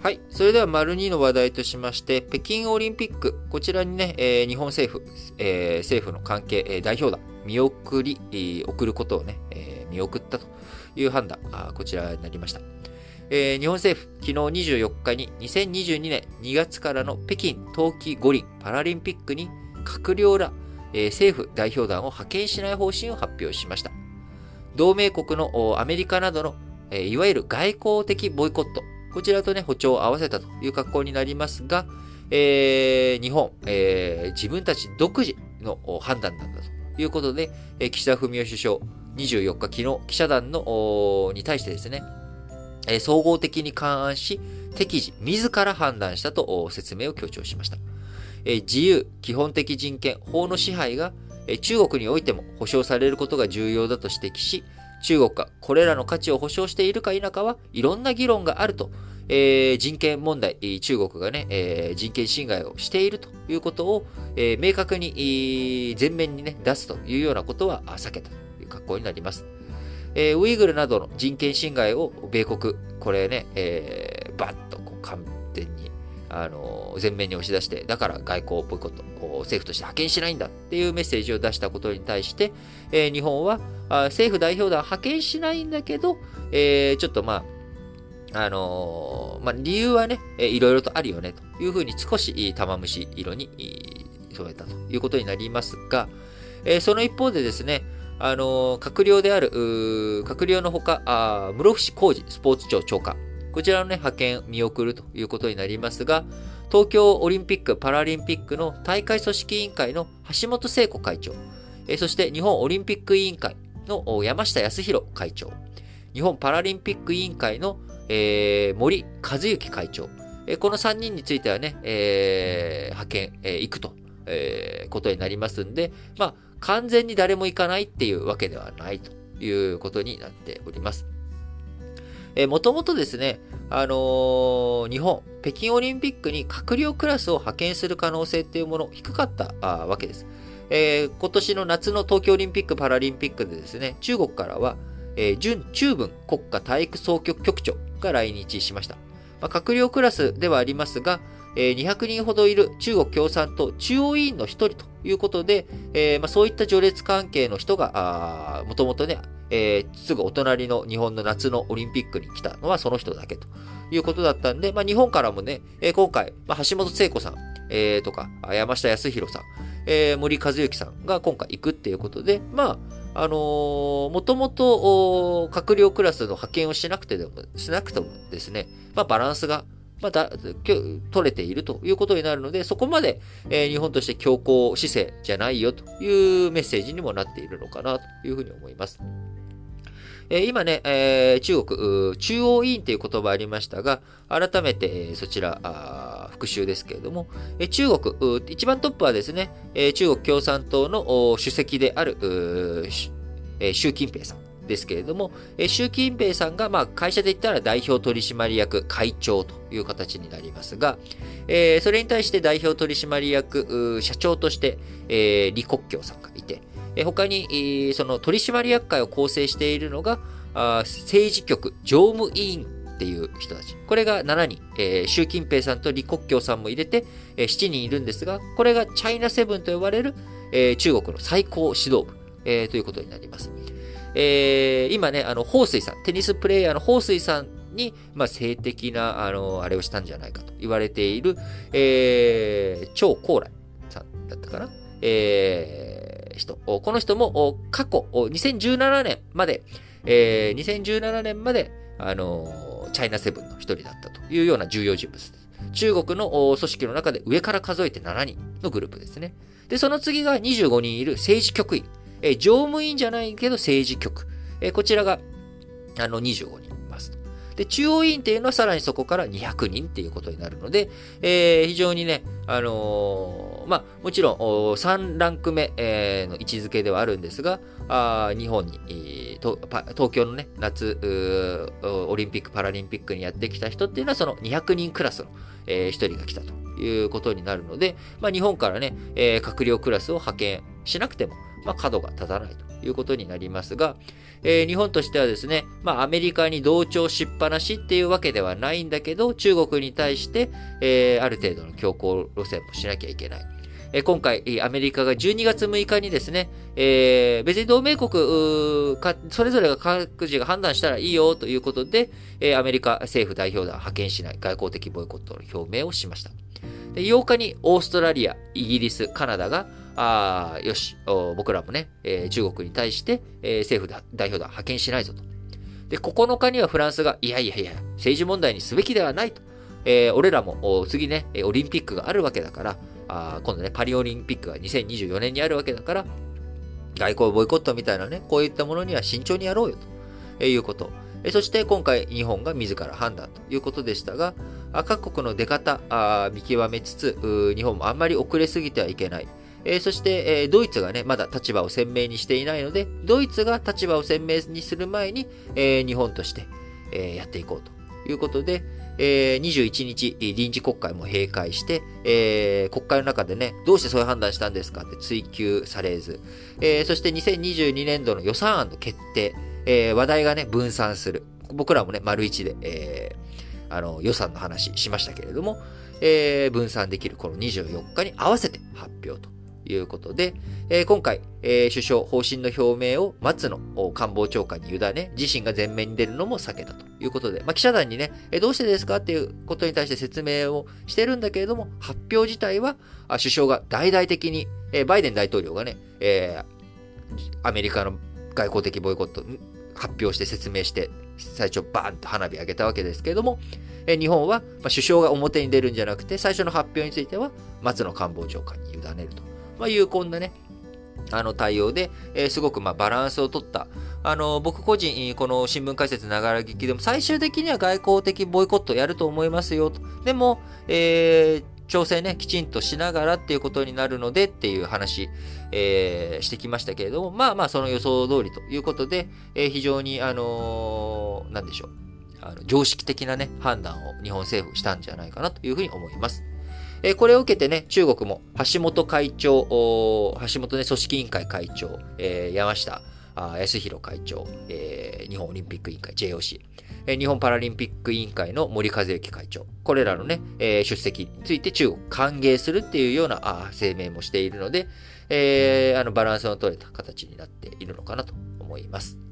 はい。それでは、丸2の話題としまして、北京オリンピック、こちらにね、えー、日本政府、えー、政府の関係、えー、代表団、見送り、えー、送ることをね、えー、見送ったという判断、あこちらになりました。えー、日本政府、昨日24日に2022年2月からの北京冬季五輪パラリンピックに閣僚ら、えー、政府代表団を派遣しない方針を発表しました。同盟国のアメリカなどの、えー、いわゆる外交的ボイコット、こちらとね、歩調を合わせたという格好になりますが、えー、日本、えー、自分たち独自の判断なんだということで、えー、岸田文雄首相、24日、昨日、記者団の、に対してですね、えー、総合的に勘案し、適時、自ら判断したと説明を強調しました。えー、自由、基本的人権、法の支配が、中国においても保障されることが重要だと指摘し、中国がこれらの価値を保障しているか否かはいろんな議論があると、えー、人権問題、中国がね、えー、人権侵害をしているということを、えー、明確に、前面にね、出すというようなことは避けたという格好になります。えー、ウイグルなどの人権侵害を米国、これね、えー、バッとこう、あの、前面に押し出して、だから外交ボイコット、政府として派遣しないんだっていうメッセージを出したことに対して、えー、日本はあ政府代表団派遣しないんだけど、えー、ちょっとまあ、あのー、まあ、理由はね、えー、いろいろとあるよね、というふうに少し玉虫色に染めたということになりますが、えー、その一方でですね、あの、閣僚である、閣僚のほか、あ室伏浩二スポーツ庁長官、こちらのね、派遣見送るということになりますが、東京オリンピック・パラリンピックの大会組織委員会の橋本聖子会長、えそして日本オリンピック委員会の山下康弘会長、日本パラリンピック委員会の、えー、森和幸会長、えこの3人についてはね、えー、派遣、えー、行くと、えー、ことになりますんで、まあ、完全に誰も行かないっていうわけではないということになっております。えー、もともとですね、あのー、日本、北京オリンピックに閣僚クラスを派遣する可能性っていうもの、低かったあわけです。えー、今年の夏の東京オリンピック・パラリンピックでですね、中国からは、えー、準中文国家体育総局局長が来日しました。まあ、閣僚クラスではありますが、えー、200人ほどいる中国共産党中央委員の一人ということで、えーまあ、そういった序列関係の人が、もともとね、えー、すぐお隣の日本の夏のオリンピックに来たのはその人だけということだったんで、まあ、日本からもね、えー、今回、まあ、橋本聖子さん、えー、とか、山下康弘さん、えー、森和幸さんが今回行くっていうことで、まあ、あのー、もともと、閣僚クラスの派遣をしなくてでも、しなくてもですね、まあ、バランスが、ま、だ、取れているということになるので、そこまで、えー、日本として強硬姿勢じゃないよというメッセージにもなっているのかなというふうに思います。え、今ね、え、中国、中央委員という言葉ありましたが、改めて、そちら、復習ですけれども、え、中国、一番トップはですね、え、中国共産党の主席である、え、習近平さん。ですけれども、え、習近平さんが、まあ、会社で言ったら代表取締役会長という形になりますが、え、それに対して代表取締役社長として、え、李克強さんがいて、え他に、その取締役会を構成しているのが、あ政治局常務委員っていう人たち。これが7人。えー、習近平さんと李克強さんも入れて、えー、7人いるんですが、これがチャイナセブンと呼ばれる、えー、中国の最高指導部、え、ということになります。えー、今ね、あの、彭帥さん、テニスプレイヤーの彭帥さんに、まあ、性的な、あの、あれをしたんじゃないかと言われている、えー、張高麗さんだったかな。えー人。この人も過去、2017年まで、えー、2017年まで、あのチャイナセブンの一人だったというような重要人物です。中国の組織の中で上から数えて7人のグループですね。で、その次が25人いる政治局員。えー、常務員じゃないけど政治局。えー、こちらが、あの、25人いますと。で、中央委員っていうのはさらにそこから200人っていうことになるので、えー、非常にね、あのまあ、もちろん3ランク目、えー、の位置づけではあるんですが、あ日本に、東京のね、夏オリンピック・パラリンピックにやってきた人っていうのは、その200人クラスの、えー、1人が来たということになるので、まあ、日本からね、えー、閣僚クラスを派遣しなくても、まあ、角が立たないということになりますが、えー、日本としてはですね、まあ、アメリカに同調しっぱなしっていうわけではないんだけど、中国に対して、えー、ある程度の強硬路線もしなきゃいけない。え、今回、アメリカが12月6日にですね、えー、別に同盟国か、それぞれが各自が判断したらいいよということで、えー、アメリカ政府代表団派遣しない外交的ボイコットの表明をしました。で8日にオーストラリア、イギリス、カナダが、あよし、僕らもね、えー、中国に対して、えー、政府代表団派遣しないぞと。で、9日にはフランスが、いやいやいや、政治問題にすべきではないと。えー、俺らも次ね、オリンピックがあるわけだから、あ今度ね、パリオリンピックが2024年にあるわけだから、外交ボイコットみたいなね、こういったものには慎重にやろうよということ。そして今回日本が自ら判断ということでしたが、各国の出方見極めつつ、日本もあんまり遅れすぎてはいけない。えそして、えドイツがね、まだ立場を鮮明にしていないので、ドイツが立場を鮮明にする前に、え日本として、えやっていこうということで、え21日、臨時国会も閉会して、え国会の中でね、どうしてそういう判断したんですかって追及されず、えそして2022年度の予算案の決定、え話題がね、分散する。僕らもね、丸一で、えあの、予算の話しましたけれども、えー、分散できるこの24日に合わせて発表ということで、えー、今回、えー、首相方針の表明を松野官房長官に委ね、自身が前面に出るのも避けたということで、まあ、記者団にね、えどうしてですかっていうことに対して説明をしてるんだけれども、発表自体は、あ首相が大々的に、えバイデン大統領がね、えアメリカの外交的ボイコット発表して説明して、最初バーンと花火上げたわけですけれども、え日本は、ま首相が表に出るんじゃなくて、最初の発表については松野官房長官に委ねると、まあ、いうこんなね、あの対応で、えー、すごくまバランスをとった。あの、僕個人、この新聞解説ながら聞きでも、最終的には外交的ボイコットやると思いますよと。でも、えー、調整ね、きちんとしながらっていうことになるのでっていう話、えー、してきましたけれども、まあまあその予想通りということで、えー、非常に、あのー、なんでしょう。あの常識的なね、判断を日本政府したんじゃないかなというふうに思います。え、これを受けてね、中国も橋本会長、橋本ね、組織委員会会長、えー、山下康弘会長、えー、日本オリンピック委員会 JOC、えー、日本パラリンピック委員会の森和幸会長、これらのね、え、出席について中国歓迎するっていうようなあ声明もしているので、え、あのバランスの取れた形になっているのかなと思います。